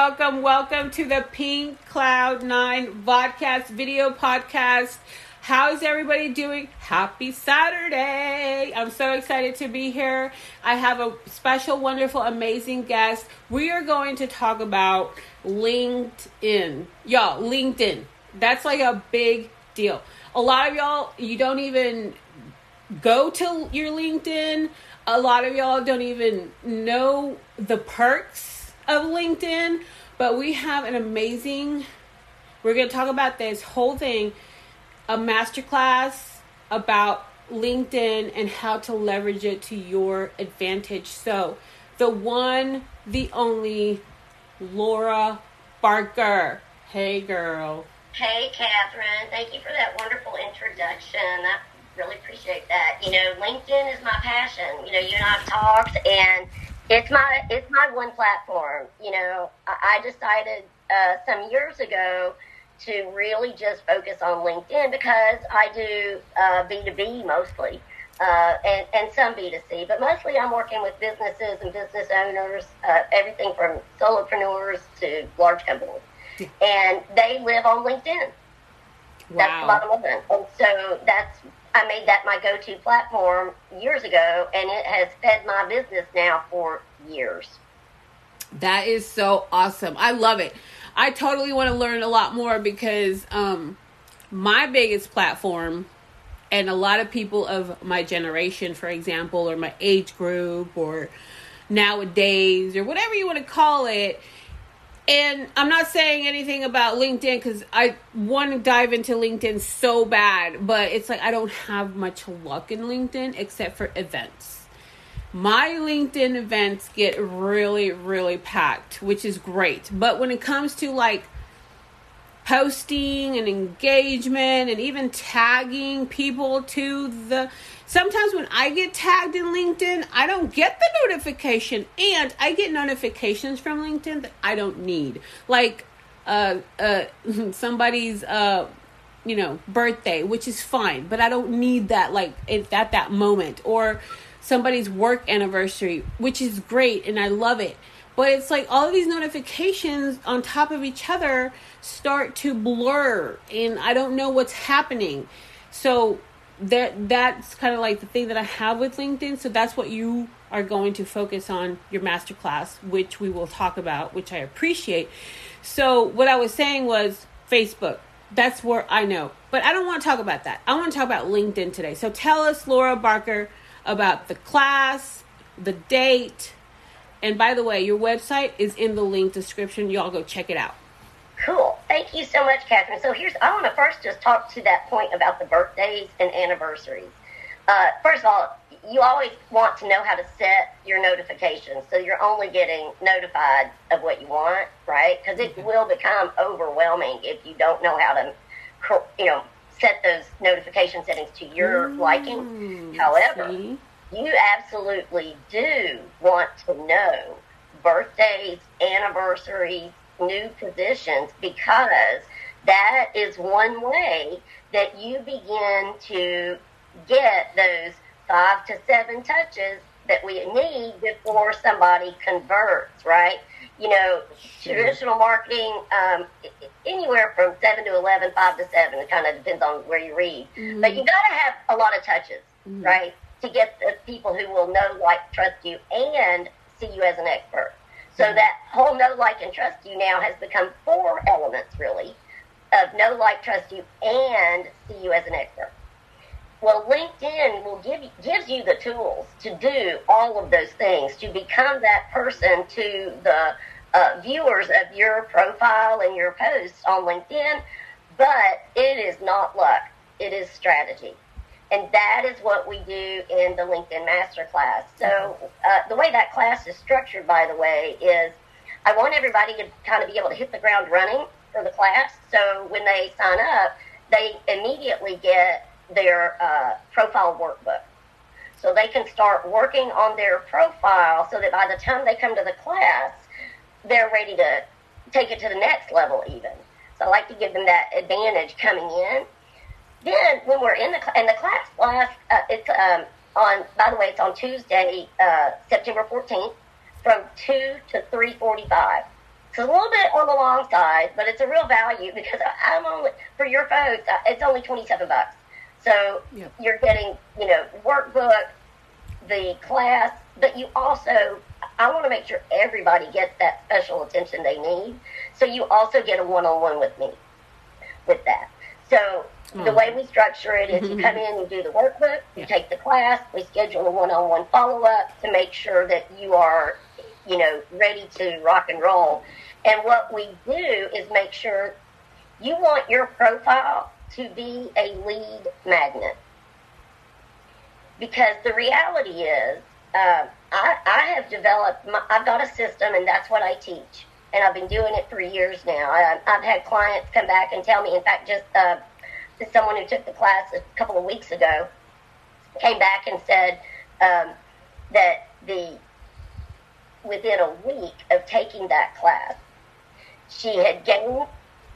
welcome, welcome to the Pink Cloud Nine Vodcast video podcast. How's everybody doing? Happy Saturday! I'm so excited to be here. I have a special, wonderful, amazing guest. We are going to talk about LinkedIn. Y'all, LinkedIn. That's like a big deal. A lot of y'all, you don't even go to your LinkedIn. A lot of y'all don't even know the perks of LinkedIn, but we have an amazing we're going to talk about this whole thing a masterclass about LinkedIn and how to leverage it to your advantage. So, the one, the only Laura Barker. Hey, girl. Hey, Catherine. Thank you for that wonderful introduction. I really appreciate that. You know, LinkedIn is my passion. You know, you and I've talked, and it's my it's my one platform. You know, I, decided uh, some years ago to really just focus on LinkedIn because I do uh, B2B mostly. Uh, and, and some B2C, but mostly I'm working with businesses and business owners, uh, everything from solopreneurs to large companies. And they live on LinkedIn. Wow. That's the bottom line. And so that's, I made that my go to platform years ago, and it has fed my business now for years. That is so awesome. I love it. I totally want to learn a lot more because um, my biggest platform, and a lot of people of my generation, for example, or my age group, or nowadays, or whatever you want to call it. And I'm not saying anything about LinkedIn because I want to dive into LinkedIn so bad, but it's like I don't have much luck in LinkedIn except for events my LinkedIn events get really, really packed, which is great. But when it comes to like posting and engagement and even tagging people to the sometimes when I get tagged in LinkedIn, I don't get the notification and I get notifications from LinkedIn that I don't need. Like uh uh somebody's uh you know birthday, which is fine, but I don't need that like at that moment or somebody's work anniversary, which is great and I love it. But it's like all of these notifications on top of each other start to blur and I don't know what's happening. So that that's kind of like the thing that I have with LinkedIn. So that's what you are going to focus on your masterclass, which we will talk about, which I appreciate. So what I was saying was Facebook. That's where I know. But I don't want to talk about that. I want to talk about LinkedIn today. So tell us, Laura Barker, about the class, the date. And by the way, your website is in the link description. Y'all go check it out. Cool. Thank you so much, Catherine. So here's, I want to first just talk to that point about the birthdays and anniversaries. Uh, first of all, you always want to know how to set your notifications so you're only getting notified of what you want, right? Because it mm-hmm. will become overwhelming if you don't know how to, you know, set those notification settings to your mm, liking. However, see? you absolutely do want to know birthdays, anniversaries, new positions because that is one way that you begin to get those five to seven touches that we need before somebody converts, right? you know, traditional marketing, um, anywhere from 7 to 11, 5 to 7. It kind of depends on where you read. Mm-hmm. But you got to have a lot of touches, mm-hmm. right, to get the people who will know, like, trust you, and see you as an expert. So that whole know, like, and trust you now has become four elements, really, of know, like, trust you, and see you as an expert. Well, LinkedIn will give you, gives you the tools to do all of those things, to become that person to the uh, viewers of your profile and your posts on LinkedIn, but it is not luck. It is strategy. And that is what we do in the LinkedIn Masterclass. So, uh, the way that class is structured, by the way, is I want everybody to kind of be able to hit the ground running for the class. So, when they sign up, they immediately get their uh, profile workbook. So they can start working on their profile so that by the time they come to the class, they're ready to take it to the next level even. So I like to give them that advantage coming in. Then when we're in the and the class class, uh, it's um, on. By the way, it's on Tuesday, uh, September fourteenth, from two to three forty-five. It's a little bit on the long side, but it's a real value because I'm only for your folks. uh, It's only twenty seven bucks. So Yep. you're getting, you know, workbook, the class, but you also, I want to make sure everybody gets that special attention they need. So you also get a one on one with me with that. So the Oh. way we structure it is you come in, you do the workbook, you Yeah. take the class, we schedule a one on one follow up to make sure that you are, you know, ready to rock and roll. And what we do is make sure you want your profile to be a lead magnet. Because the reality is, um, I, I have developed, my, I've got a system, and that's what I teach. And I've been doing it for years now. I, I've had clients come back and tell me, in fact, just uh, someone who took the class a couple of weeks ago came back and said um, that the within a week of taking that class, she had gained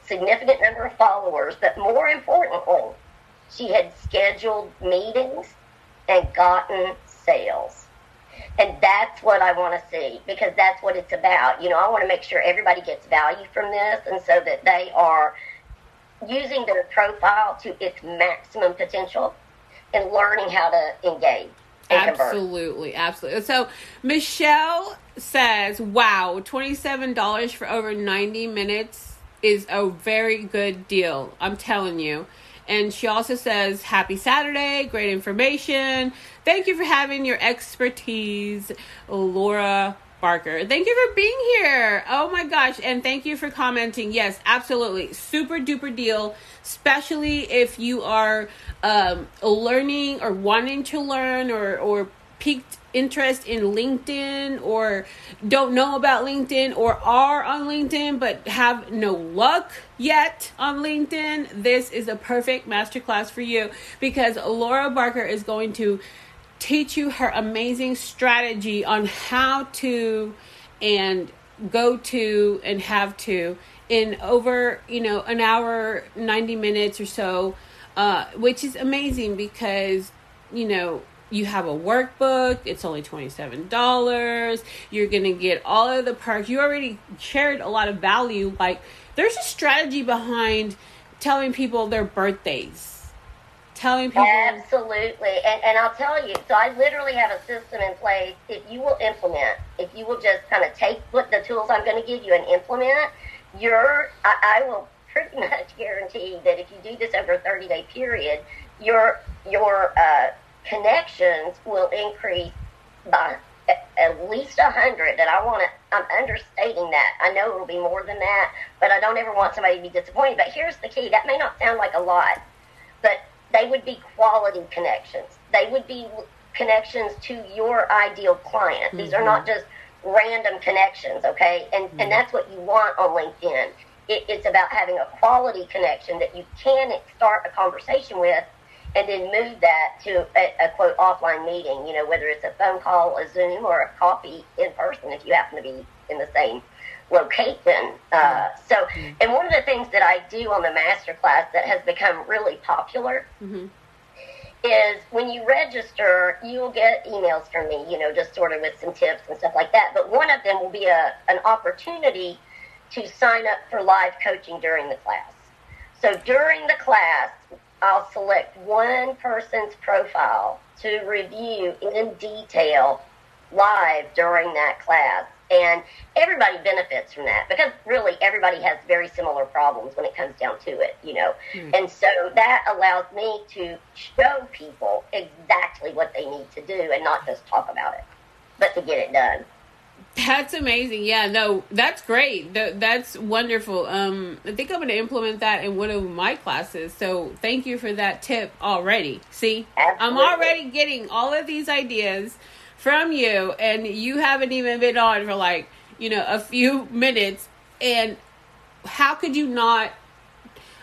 significant number of followers, but more importantly, she had scheduled meetings and gotten sales. And that's what I want to see because that's what it's about. You know, I want to make sure everybody gets value from this and so that they are using their profile to its maximum potential and learning how to engage. Absolutely, absolutely. So Michelle says, "Wow, twenty-seven dollars for over ninety minutes is a very good deal. I'm telling you." And she also says, "Happy Saturday, great information. Thank you for having your expertise, Laura." Barker. Thank you for being here. Oh my gosh. And thank you for commenting. Yes, absolutely. Super duper deal, especially if you are um, learning or wanting to learn or, or piqued interest in LinkedIn or don't know about LinkedIn or are on LinkedIn but have no luck yet on LinkedIn. This is a perfect masterclass for you because Laura Barker is going to teach you her amazing strategy on how to and go to and have to in over you know an hour 90 minutes or so uh, which is amazing because you know you have a workbook it's only $27 you're gonna get all of the perks you already shared a lot of value like there's a strategy behind telling people their birthdays telling people Absolutely. And, and I'll tell you, so I literally have a system in place. If you will implement, if you will just kind of take what the tools I'm going to give you and implement, you're, I, I will pretty much guarantee that if you do this over a 30 day period, your, your uh, connections will increase by at, least a hundred. And I want to, I'm understating that. I know it'll be more than that, but I don't ever want somebody to be disappointed. But here's the key that may not sound like a lot, but they would be quality connections. They would be connections to your ideal client. These are not mm-hmm. just random connections, okay? And and mm-hmm. that's what you want on LinkedIn. It, it's about having a quality connection that you can start a conversation with, and then move that to a, a quote offline meeting. You know, whether it's a phone call, a Zoom, or a coffee in person, if you happen to be in the same location. Uh, so, and one of the things that I do on the master class that has become really popular Mhm. is when you register, you'll get emails from me, you know, just sort of with some tips and stuff like that. But one of them will be a, an opportunity to sign up for live coaching during the class. So during the class, I'll select one person's profile to review in detail live during that class. And everybody benefits from that because really everybody has very similar problems when it comes down to it, you know. Hmm. And so that allows me to show people exactly what they need to do and not just talk about it, but to get it done. That's amazing. Yeah, no, that's great. Th- That's wonderful. Um, I think I'm going to implement that in one of my classes. So thank you for that tip already. See, I'm already getting all of these ideas from you, and you haven't even been on for like, you know, a few minutes. And how could you not?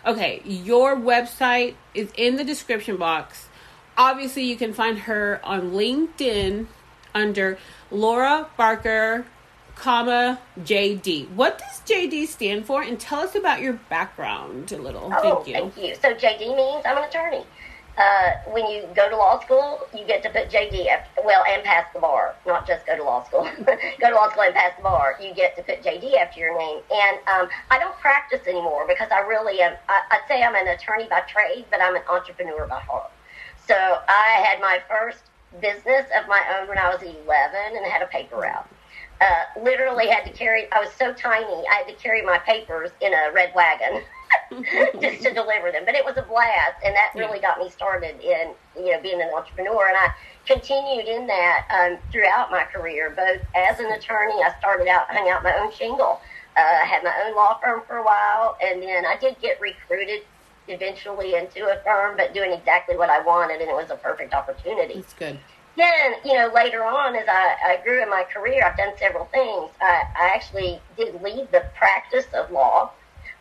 Okay, your website is in the description box. Obviously, you can find her on LinkedIn under Laura Barker, comma JD. What does JD stand for? And tell us about your background a little. Oh, Thank you. thank you. So JD means I'm an attorney. Uh, when you go to law school, you get to put JD, after, well, and pass the bar, not just go to law school. go to law school and pass the bar. You get to put JD after your name. And um, I don't practice anymore because I really am. I, I'd say I'm an attorney by trade, but I'm an entrepreneur by heart. So I had my first business of my own when I was 11 and I had a paper route. Uh, literally had to carry, I was so tiny, I had to carry my papers in a red wagon. just to deliver them. But it was a blast, and that really got me started in you know being an entrepreneur. And I continued in that um, throughout my career, both as an attorney. I started out hung out my own shingle. Uh, had my own law firm for a while, and then I did get recruited eventually into a firm, but doing exactly what I wanted, and it was a perfect opportunity. That's good. Then, you know, later on, as I, I grew in my career, I've done several things. I, I actually did leave the practice of law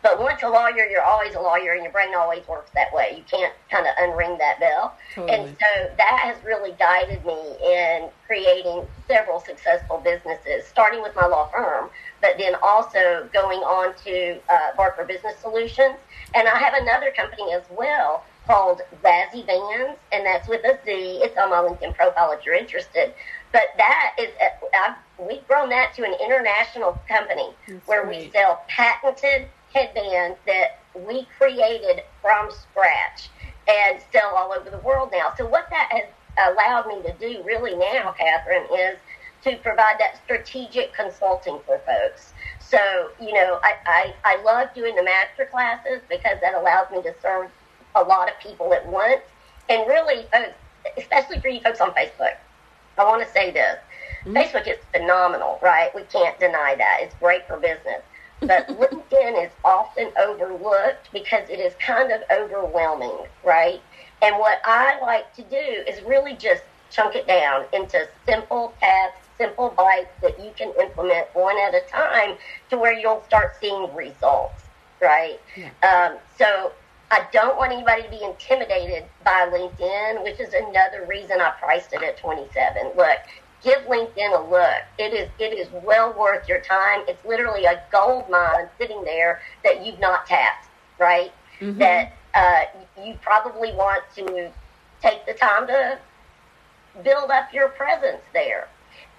but once a lawyer, you're always a lawyer, and your brain always works that way. You can't kind of unring that bell. Totally. And so that has really guided me in creating several successful businesses, starting with my law firm, but then also going on to uh, Barker Business Solutions. And I have another company as well called Zazzy Bands, and that's with a Z. It's on my LinkedIn profile if you're interested. But that is, uh, I've, we've grown that to an international company that's where great. we sell patented headbands that we created from scratch and sell all over the world now. So what that has allowed me to do really now, Catherine, is to provide that strategic consulting for folks. So, you know, I, I, I love doing the master classes because that allows me to serve a lot of people at once. And really, folks, especially for you folks on Facebook, I want to say this. Mm-hmm. Facebook is phenomenal, right? We can't deny that. It's great for business but LinkedIn is often overlooked because it is kind of overwhelming, right? And what I like to do is really just chunk it down into simple tasks, simple bites that you can implement one at a time to where you'll start seeing results, right? Yeah. Um, so I don't want anybody to be intimidated by LinkedIn, which is another reason I priced it at 27. Look, give LinkedIn a look. It is it is well worth your time. It's literally a gold mine sitting there that you've not tapped, right? Mm-hmm. That uh, you probably want to take the time to build up your presence there.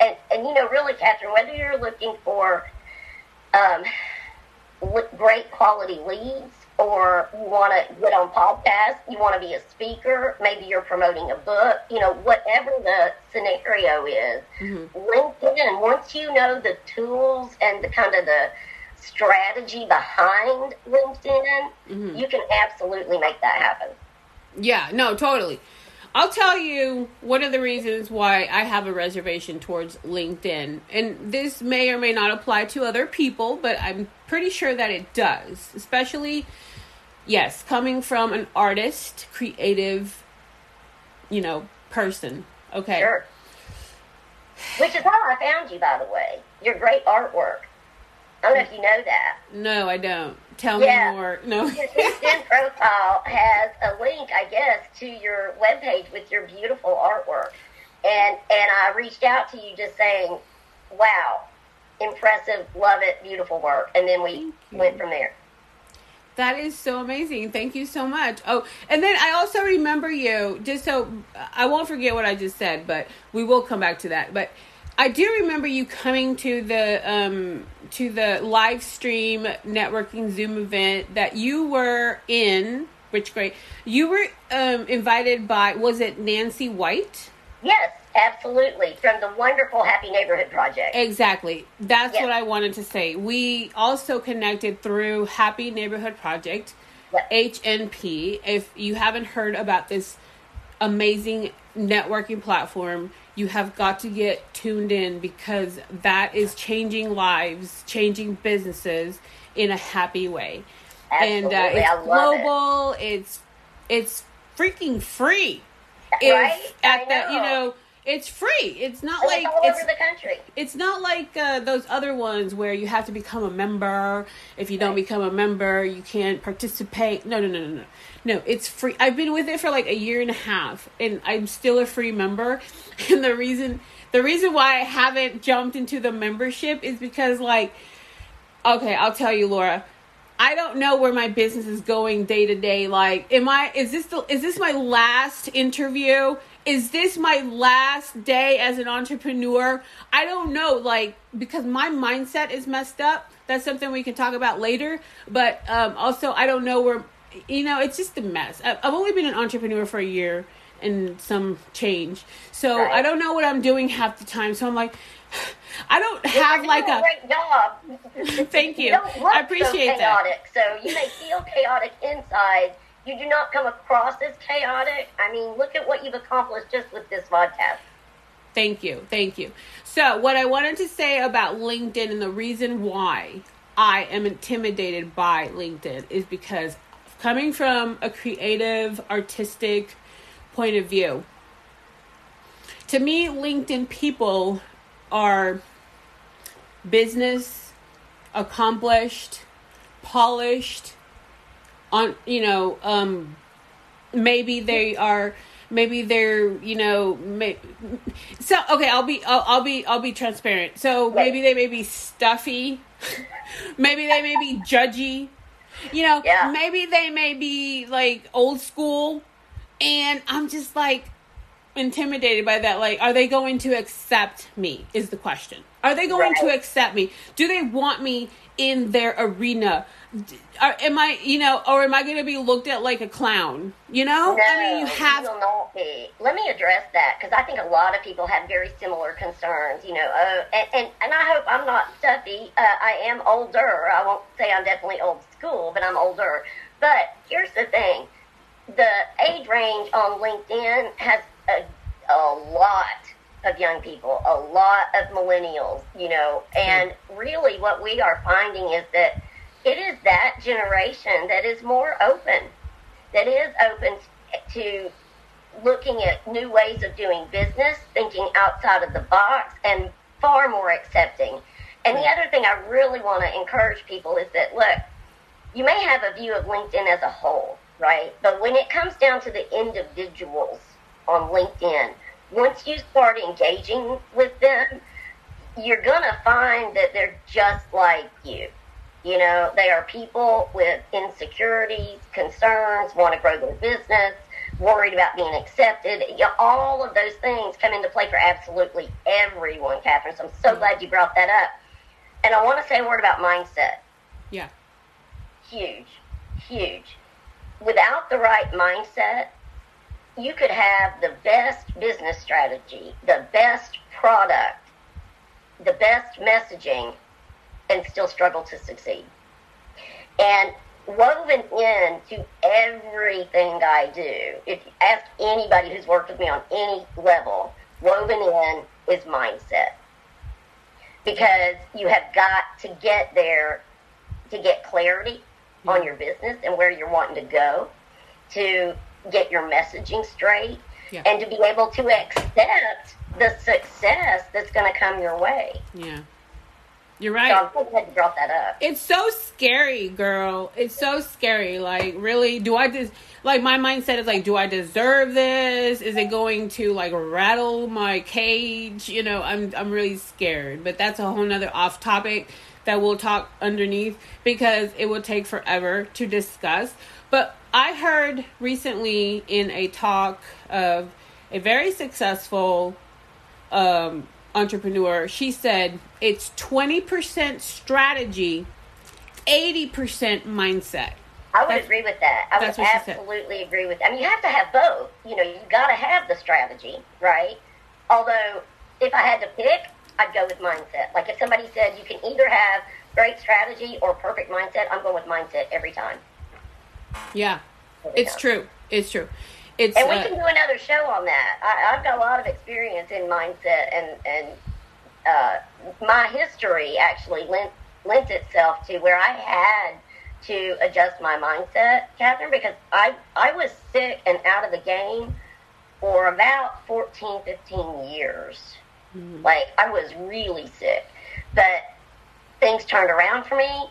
And and you know, really, Catherine, whether you're looking for um, great quality leads or you want to get on podcast, you want to be a speaker, maybe you're promoting a book, you know, whatever the scenario is, mm-hmm. LinkedIn, once you know the tools and the kind of the strategy behind LinkedIn, mm-hmm. you can absolutely make that happen. Yeah, no, totally. I'll tell you one of the reasons why I have a reservation towards LinkedIn. And this may or may not apply to other people, but I'm pretty sure that it does. Especially, yes, coming from an artist, creative, you know, person. Okay. Sure. Which is how I found you, by the way. Your great artwork. I don't know if you know that. No, I don't. Tell yeah. me more. No. Your LinkedIn profile has a link, I guess, to your webpage with your beautiful artwork. And and I reached out to you just saying, Wow, impressive, love it, beautiful work. And then we went from there. That is so amazing. Thank you so much. Oh, and then I also remember you, just so I won't forget what I just said, but we will come back to that. But I do remember you coming to the um, to the live stream networking Zoom event that you were in. Which great! You were um, invited by was it Nancy White? Yes, absolutely. From the wonderful Happy Neighborhood Project. Exactly. That's yes. what I wanted to say. We also connected through Happy Neighborhood Project, yep. HNP. If you haven't heard about this amazing networking platform, you have got to get tuned in because that is changing lives, changing businesses in a happy way. Absolutely. And uh, it's global. It. It's it's freaking free. Right? If at know. the you know it's free. It's not like it's all it's, over the country. It's not like uh, those other ones where you have to become a member. If you don't become a member, you can't participate. No, no, no, no, no. No, it's free. I've been with it for like a year and a half, and I'm still a free member. And the reason, the reason why I haven't jumped into the membership is because, like, okay, I'll tell you, Laura. I don't know where my business is going day to day. Like, am I? Is this the? Is this my last interview? Is this my last day as an entrepreneur? I don't know. Like, because my mindset is messed up. That's something we can talk about later. But um, also, I don't know where. You know, it's just a mess. I've only been an entrepreneur for a year and some change, so Right. I don't know what I'm doing half the time. So I'm like. I don't have like doing a great job. Thank you. look I appreciate so that. chaotic, So you may feel chaotic inside. You do not come across as chaotic. I mean, look at what you've accomplished just with this podcast. Thank you. Thank you. So, what I wanted to say about LinkedIn and the reason why I am intimidated by LinkedIn is because coming from a creative, artistic point of view, to me, LinkedIn people are business, accomplished, polished, on, you know, um, maybe they are maybe they're you know may, so okay i'll be I'll, I'll be i'll be transparent. So maybe they may be stuffy. Maybe they may be judgy. You know Yeah. maybe they may be like old school. And i'm just like intimidated by that. Like are they going to accept me is the question. Are they going to accept me? Do they want me in their arena are, am i you know or am i going to be looked at like a clown you know No, i mean you have will not be. Let me address that because I think a lot of people have very similar concerns. You know, uh, and, and and I hope I'm not stuffy. Uh, I am older. I won't say I'm definitely old school, but I'm older. But here's the thing: the age range on LinkedIn has a, a lot of young people, a lot of millennials. You know, and really, what we are finding is that it is that generation that is more open that is open to looking at new ways of doing business, thinking outside of the box, and far more accepting. And the other thing I really want to encourage people is that look, you may have a view of LinkedIn as a whole, right? But when it comes down to the individuals on LinkedIn, once you start engaging with them, you're going to find that they're just like you. You know, they are people with insecurities, concerns, want to grow their business, worried about being accepted. You know, all of those things come into play for absolutely everyone, Catherine. So I'm so mm-hmm. glad you brought that up. And I want to say a word about mindset. yeah Huge, huge. Without the right mindset, you could have the best business strategy, the best product, the best messaging, and still struggle to succeed. And woven into everything I do, if you ask anybody who's worked with me on any level, woven in is mindset. Because you have got to get there to get clarity on your business and where you're wanting to go, to get your messaging straight, Yeah. and to be able to accept the success that's going to come your way. yeah. You're So right I'm so glad you brought that up. it's so scary girl. It's so scary. Like really do i just like my mindset is like do i deserve this? Is it going to like rattle my cage? You know i'm i'm really scared. But that's a whole nother off topic that we'll talk underneath because it will take forever to discuss but i heard recently in a talk of a very successful um, entrepreneur, she said it's 20% strategy, 80% mindset. I would That's- agree with that. I would that's what she said. absolutely agree with that. I mean, you have to have both. You know, you got to have the strategy, right? Although, if I had to pick, I'd go with mindset. Like if somebody said you can either have great strategy or perfect mindset, I'm going with mindset every time. Yeah, Every it's time. true. It's true. It's And we uh, can do another show on that. I, I've got a lot of experience in mindset, and and uh, my history actually lent lent itself to where I had to adjust my mindset, Catherine, because I I was sick and out of the game for about 14, 15 years. Like I was really sick, but things turned around for me,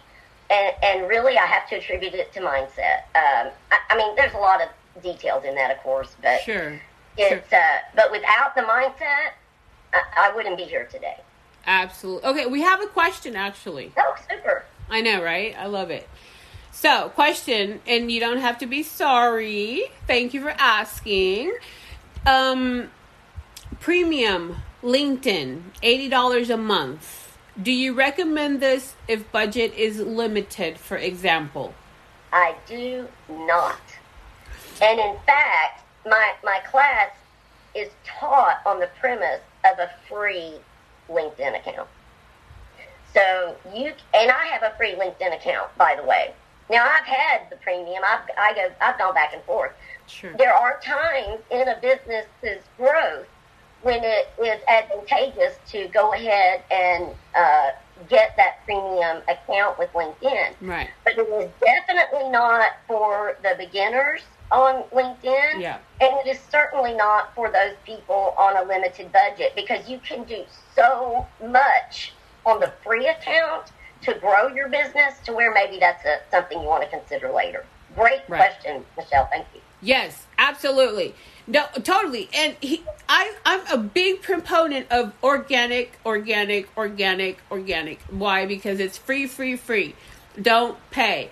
and and really I have to attribute it to mindset. Um, I, I mean, there's a lot of details in that, of course, but sure. it's uh, but without the mindset, I, I wouldn't be here today. Absolutely. Okay, we have a question actually. Oh, super! I know, right? I love it. So, question, and you don't have to be sorry. Thank you for asking. Um, premium LinkedIn, $80 a month. Do you recommend this if budget is limited, for example? I do not. And in fact, my, my class is taught on the premise of a free LinkedIn account. So you and I have a free LinkedIn account, by the way. Now I've had the premium. I've I go I've gone back and forth. Sure. There are times in a business's growth when it is advantageous to go ahead and uh, get that premium account with LinkedIn. Right. But it is definitely not for the beginners on LinkedIn. Yeah. And it is certainly not for those people on a limited budget because you can do so much on the free account to grow your business to where maybe that's a, something you want to consider later. Great Right. question, Michelle. Thank you. Yes, absolutely. No, totally. And he, I, I'm a big proponent of organic, organic, organic, organic. Why? Because it's free, free, free. Don't pay.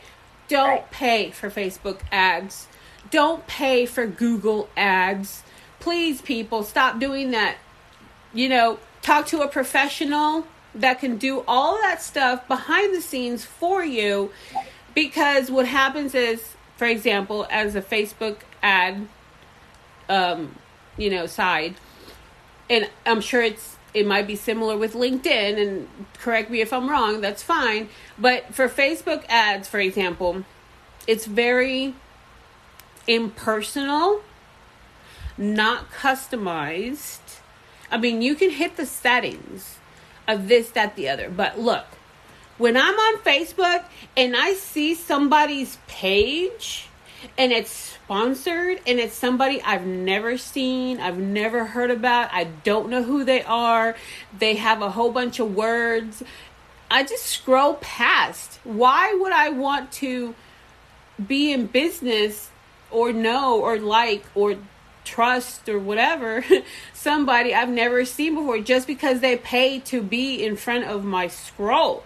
Don't Right. pay for Facebook ads. Don't pay for Google ads. Please, people, stop doing that. You know, talk to a professional that can do all that stuff behind the scenes for you because what happens is for example as a facebook ad um you know side. And i'm sure it's it might be similar with linkedin and correct me if i'm wrong that's fine. But for facebook ads for example it's very impersonal not customized. I mean you can hit the settings of this that the other. But look when I'm on Facebook and I see somebody's page and it's sponsored and it's somebody I've never seen, I've never heard about, I don't know who they are, they have a whole bunch of words, I just scroll past. Why would I want to be in business or know or like or trust or whatever somebody I've never seen before just because they pay to be in front of my scroll?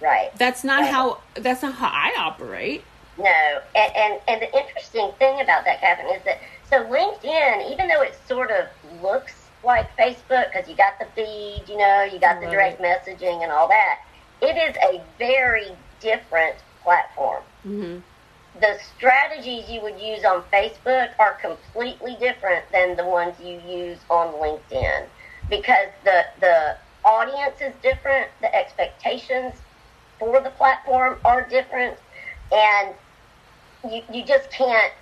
Right. That's not Right. how that's not how I operate. No, and, and and the interesting thing about that, Catherine, is that so LinkedIn, even though it sort of looks like Facebook because you got the feed, you know, you got the direct messaging and all that, it is a very different platform. hmm The strategies you would use on Facebook are completely different than the ones you use on LinkedIn because the the audience is different, the expectations for the platform are different, and you, you just can't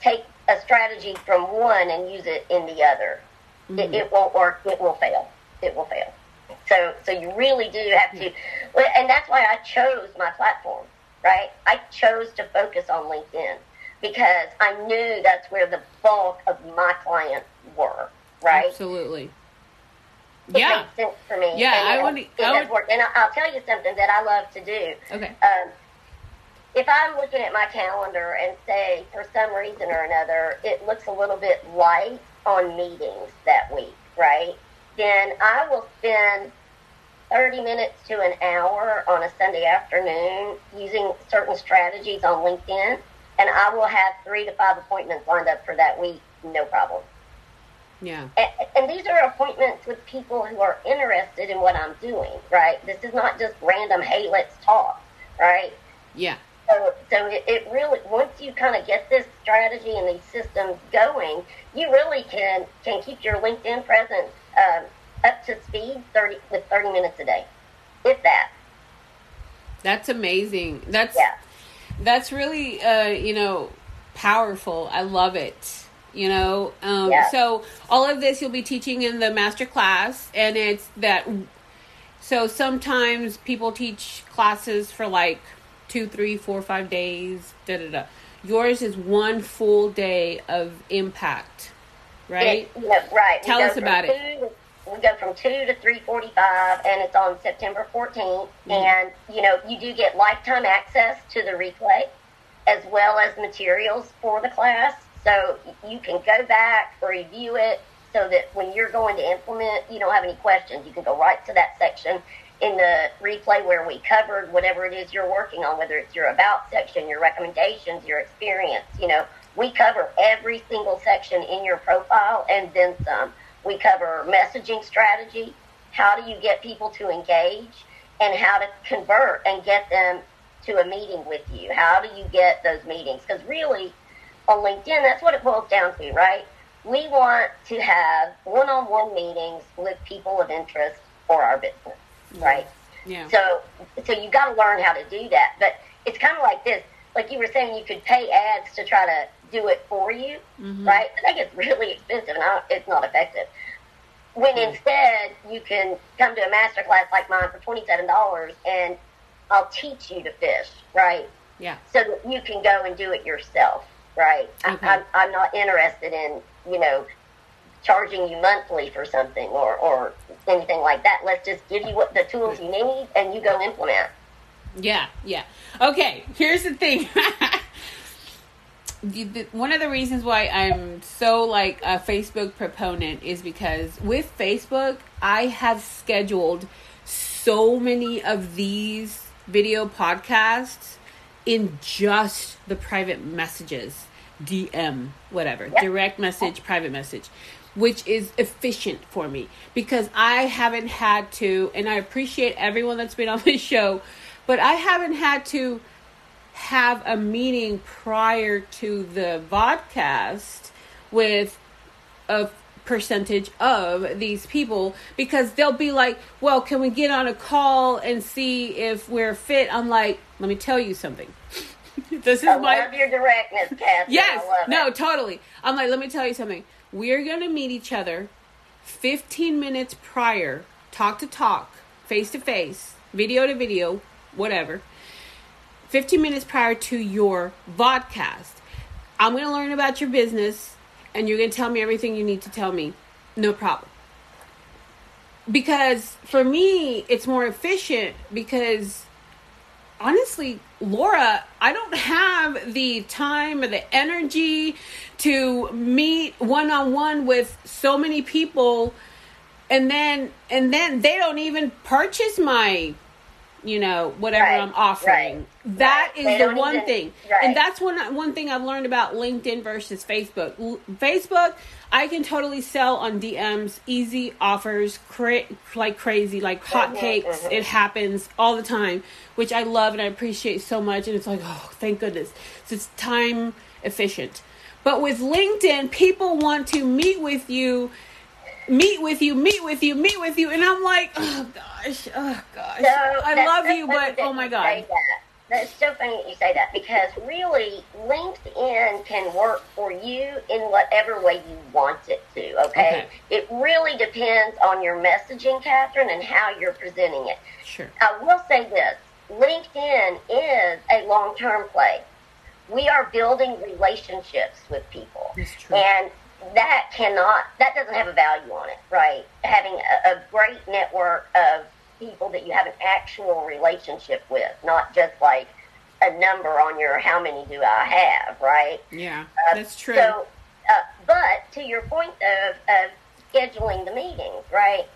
take a strategy from one and use it in the other. It, it won't work. It will fail. It will fail. So, so you really do have to, and that's why I chose my platform. Right? I chose to focus on LinkedIn because I knew that's where the bulk of my clients were. Right? Absolutely. It Yeah. makes sense for me. Yeah, and I it- wanna- it I has would- worked. And I'll tell you something that I love to do. Okay. Um, if I'm looking at my calendar and say for some reason or another it looks a little bit light on meetings that week, right? Then I will spend 30 minutes to an hour on a Sunday afternoon using certain strategies on LinkedIn, and I will have three to five appointments lined up for that week, no problem. Yeah. And, and these are appointments with people who are interested in what I'm doing, right? This is not just random, hey, let's talk, right? Yeah. So, so it, it really once you kind of get this strategy and these systems going, you really can can keep your LinkedIn presence um, up to speed thirty with thirty minutes a day, if that. That's amazing. That's Yeah. that's really uh, you know, powerful. I love it. You know, um, Yeah. so all of this you'll be teaching in the master class, and it's that. So sometimes people teach classes for like two, three, four, five days. Da da da. Yours is one full day of impact, right? It- know, right. Tell us about it. two to- We go from two to three forty-five, and it's on September 14th. Mm-hmm. And you know, you do get lifetime access to the replay, as well as materials for the class. So you can go back, review it, so that when you're going to implement, you don't have any questions. You can go right to that section in the replay where we covered whatever it is you're working on, whether it's your about section, your recommendations, your experience. You know, we cover every single section in your profile and then some. We cover messaging strategy. How do you get people to engage? And how to convert and get them to a meeting with you. How do you get those meetings? Because really, on LinkedIn, that's what it boils down to, right? We want to have one on one meetings with people of interest for our business, right? Yeah. So, so you got to learn how to do that. But it's kind of like this. Like you were saying, you could pay ads to try to do it for you, Mhm. right? But that gets really expensive, and I don't, it's not effective. When Right. instead you can come to a master class like mine for twenty seven dollars, and I'll teach you to fish, right? Yeah. So that you can go and do it yourself, right? Okay. I, I'm, I'm not interested in you know charging you monthly for something or or anything like that. Let's just give you what the tools you need, and you go implement. Yeah, yeah. Okay, here's the thing. One of the reasons why I'm so like a Facebook proponent is because with Facebook, I have scheduled so many of these video podcasts in just the private messages, DM, whatever, Yep. direct message, private message, which is efficient for me because I haven't had to, and I appreciate everyone that's been on this show, but I haven't had to have a meeting prior to the vodcast with a percentage of these people because they'll be like, well, can we get on a call and see if we're fit? I'm like, let me tell you something. this is I my love your directness, Kathy. Yes. No, it. totally. I'm like, let me tell you something. We're going to meet each other 15 minutes prior, talk to talk, face to face, video to video, whatever. 15 minutes prior to your vodcast. I'm going to learn about your business and you're going to tell me everything you need to tell me. No problem. Because for me, it's more efficient because honestly, Laura, I don't have the time or the energy to meet one on one with so many people and then and then they don't even purchase my you know whatever Right, I'm offering. right, That right. is They the one even- thing. And that's one one thing I've learned about LinkedIn versus Facebook. L- Facebook, I can totally sell on DMs, easy offers, cra- like crazy, like Mhm, hotcakes. mhm. It happens all the time, which I love and I appreciate so much. And it's like, oh, thank goodness. So it's time efficient. But with LinkedIn, people want to meet with you, meet with you, meet with you, meet with you. And I'm like, oh gosh, oh gosh. So I love so you, but oh my God. that. That's so funny that you say that because really, LinkedIn can work for you in whatever way you want it to. Okay, Okay. it really depends on your messaging, Catherine, and how you're presenting it. Sure. I will say this: LinkedIn is a long-term play. We are building relationships with people, and that cannot that doesn't have a value on it, right? Having a, a great network of people that you have an actual relationship with, not just like a number on your how many do I have, right? Yeah, Uh, that's true. So, uh, but to your point of, of scheduling the meetings, right?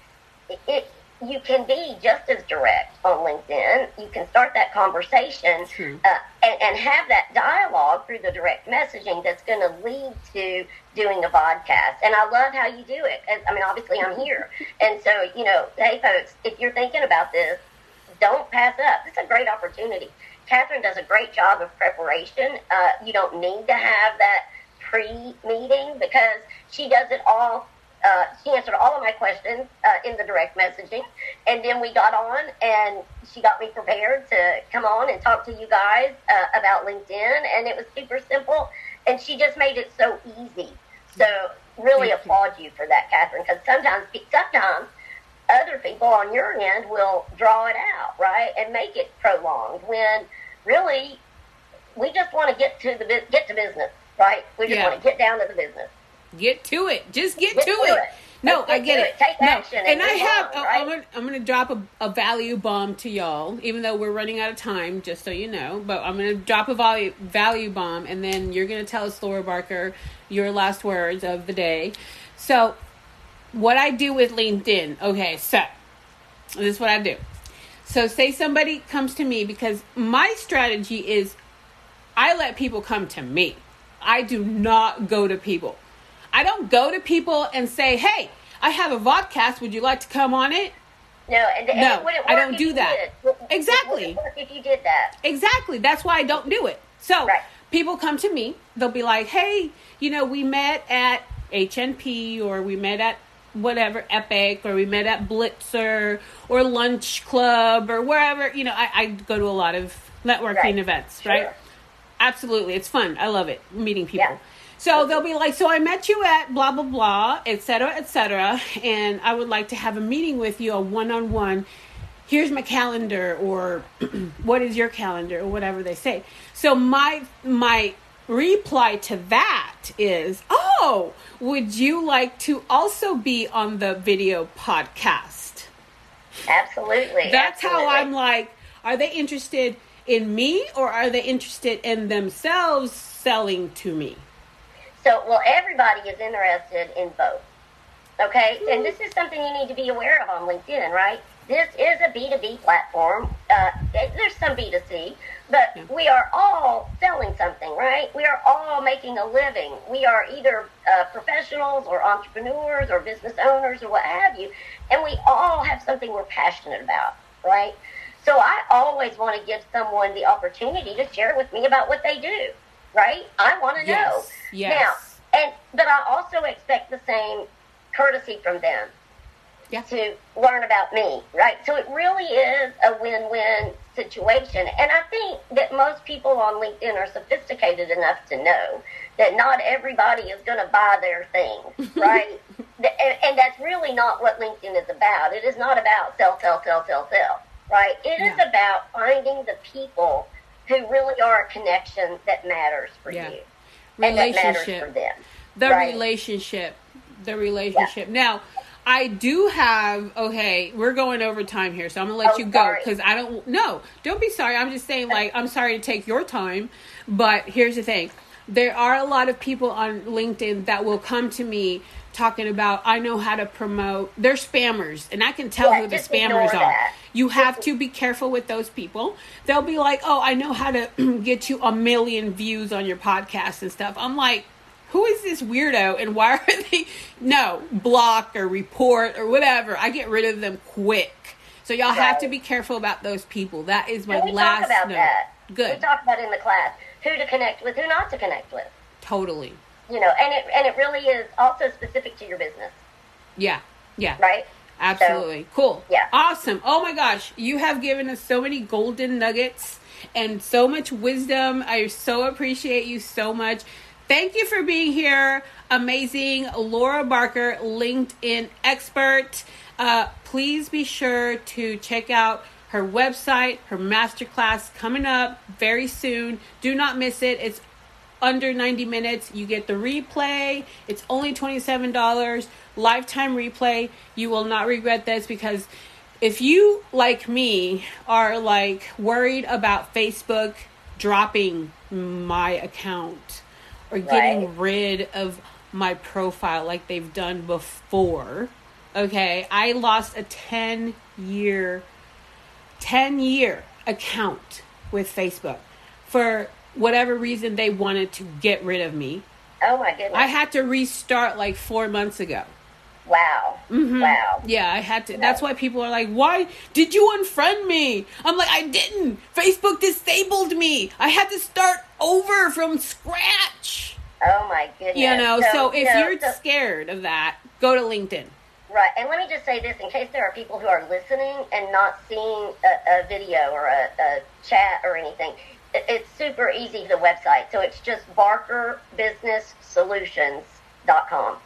It, it you can be just as direct on LinkedIn. You can start that conversation uh, and, and have that dialogue through the direct messaging that's going to lead to doing a podcast. And I love how you do it. I mean, obviously, I'm here, and so you know, hey, folks, if you're thinking about this, don't pass up. It's a great opportunity. Catherine does a great job of preparation. Uh, you don't need to have that pre-meeting because she does it all. Uh, she answered all of my questions uh, in the direct messaging, and then we got on, and she got me prepared to come on and talk to you guys uh, about LinkedIn, and it was super simple, and she just made it so easy. So really Thank applaud you for that, Catherine, because sometimes sometimes other people on your end will draw it out, right, and make it prolonged. When really, we just want to get to the get to business, right? We just Yeah. want to get down to the business. Get to it. Just get, Get to, it. it. No, I get it. it. No. and and I have. on, oh, right? I'm gonna. I'm gonna drop a, a value bomb to y'all, even though we're running out of time. Just so you know, but I'm gonna drop a value value bomb, and then you're gonna tell us, Laura Barker, your last words of the day. So, what I do with LinkedIn. Okay, so this is what I do. So say somebody comes to me because my strategy is I let people come to me. I do not go to people. I don't go to people and say, "Hey, I have a vodcast. Would you like to come on it?" No, and, and No, I don't do that. did? Exactly. If you did that? Exactly. That's why I don't do it. So Right. people come to me. They'll be like, "Hey, you know, we met at HNP or we met at whatever Epic or we met at Blitzer or Lunch Club or wherever. You know, I, I go to a lot of networking Right. events, Sure. right? Absolutely, it's fun. I love it meeting people. Yeah. So they'll be like, "So I met you at blah blah blah, et cetera, et cetera, and I would like to have a meeting with you, a one on one. Here's my calendar, or what is your calendar, or whatever they say." So my my reply to that is, "Oh, would you like to also be on the video podcast?" Absolutely. That's how. I'm like, are they interested in me or are they interested in themselves selling to me? So, well, everybody is interested in both. Okay? And this is something you need to be aware of on LinkedIn, right? This is a B2B platform. Uh, there's some B2C, but Yeah. we are all selling something, right? We are all making a living. We are either uh, professionals or entrepreneurs or business owners or what have you, and we all have something we're passionate about, right? So I always want to give someone the opportunity to share with me about what they do, right? I want to know. Yes, yes. Now, and but I also expect the same courtesy from them Yeah. to learn about me, right? So it really is a win-win situation. And I think that most people on LinkedIn are sophisticated enough to know that not everybody is going to buy their thing, right? And, and that's really not what LinkedIn is about. It is not about sell, sell, sell, sell, sell, right? It is Yeah. about finding the people who really are a connection that matters for Yeah. you matters for them. The Right. relationship. The relationship. Now, I do have oh, okay, we're going over time here, so I'm gonna let Oh, you go because I don't no, don't be sorry. I'm just saying like I'm sorry to take your time, but here's the thing. There are a lot of people on LinkedIn that will come to me talking about I know how to promote. They're spammers, and I can tell Yeah, who the spammers are. You have to be careful with those people. They'll be like, "Oh, I know how to get you a million views on your podcast and stuff." I'm like, "Who is this weirdo and why are they no, block or report or whatever. I get rid of them quick." So y'all have to be careful about those people. That is my we last note. that. We Good. talk about in the class who to connect with, who not to connect with. totally. You know, and it and it really is also specific to your business, Yeah. Yeah. right? Absolutely. cool. yeah. Awesome. Oh my gosh. You have given us so many golden nuggets and so much wisdom. I so appreciate you so much. Thank you for being here. Amazing. Laura Barker, LinkedIn expert. Uh, please be sure to check out her website, her masterclass coming up very soon. Do not miss it. It's under 90 minutes. You get the replay. It's only $27. Lifetime replay. You will not regret this because if you, like me, are like worried about Facebook dropping my account or getting Right. rid of my profile like they've done before, okay, I lost a 10 year 10 year account with Facebook for whatever reason they wanted to get rid of me. Oh my goodness! I had to restart like four months ago. wow, Mhm. wow. Yeah, I had to. That's why people are like, why did you unfriend me? I'm like, I didn't. Facebook disabled me. I had to start over from scratch. Oh my goodness! You know, so, if you know, you're so- scared of that, go to LinkedIn. right, and let me just say this in case there are people who are listening and not seeing a, a video or a, a chat or anything. It, it's super easy. The website, so it's just BarkerBusinessSolutions.com.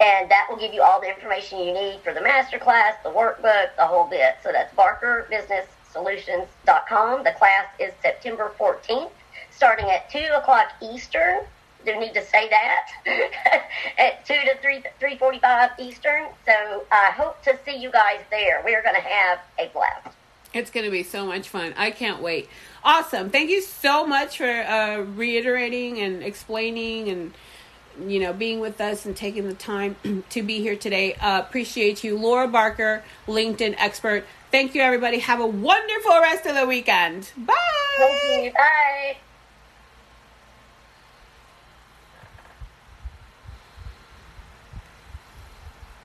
And that will give you all the information you need for the masterclass, the workbook, the whole bit. So that's BarkerBusinessSolutions.com. The class is September 14th, starting at 2 o'clock Eastern. Do need to say that at 2 to 3 3:45 Eastern. So I hope to see you guys there. We're going to have a blast. It's going to be so much fun. I can't wait. Awesome. Thank you so much for uh, reiterating and explaining and you know, being with us and taking the time to be here today. Uh, appreciate you, Laura Barker, LinkedIn expert. Thank you, everybody. Have a wonderful rest of the weekend. Bye. Bye.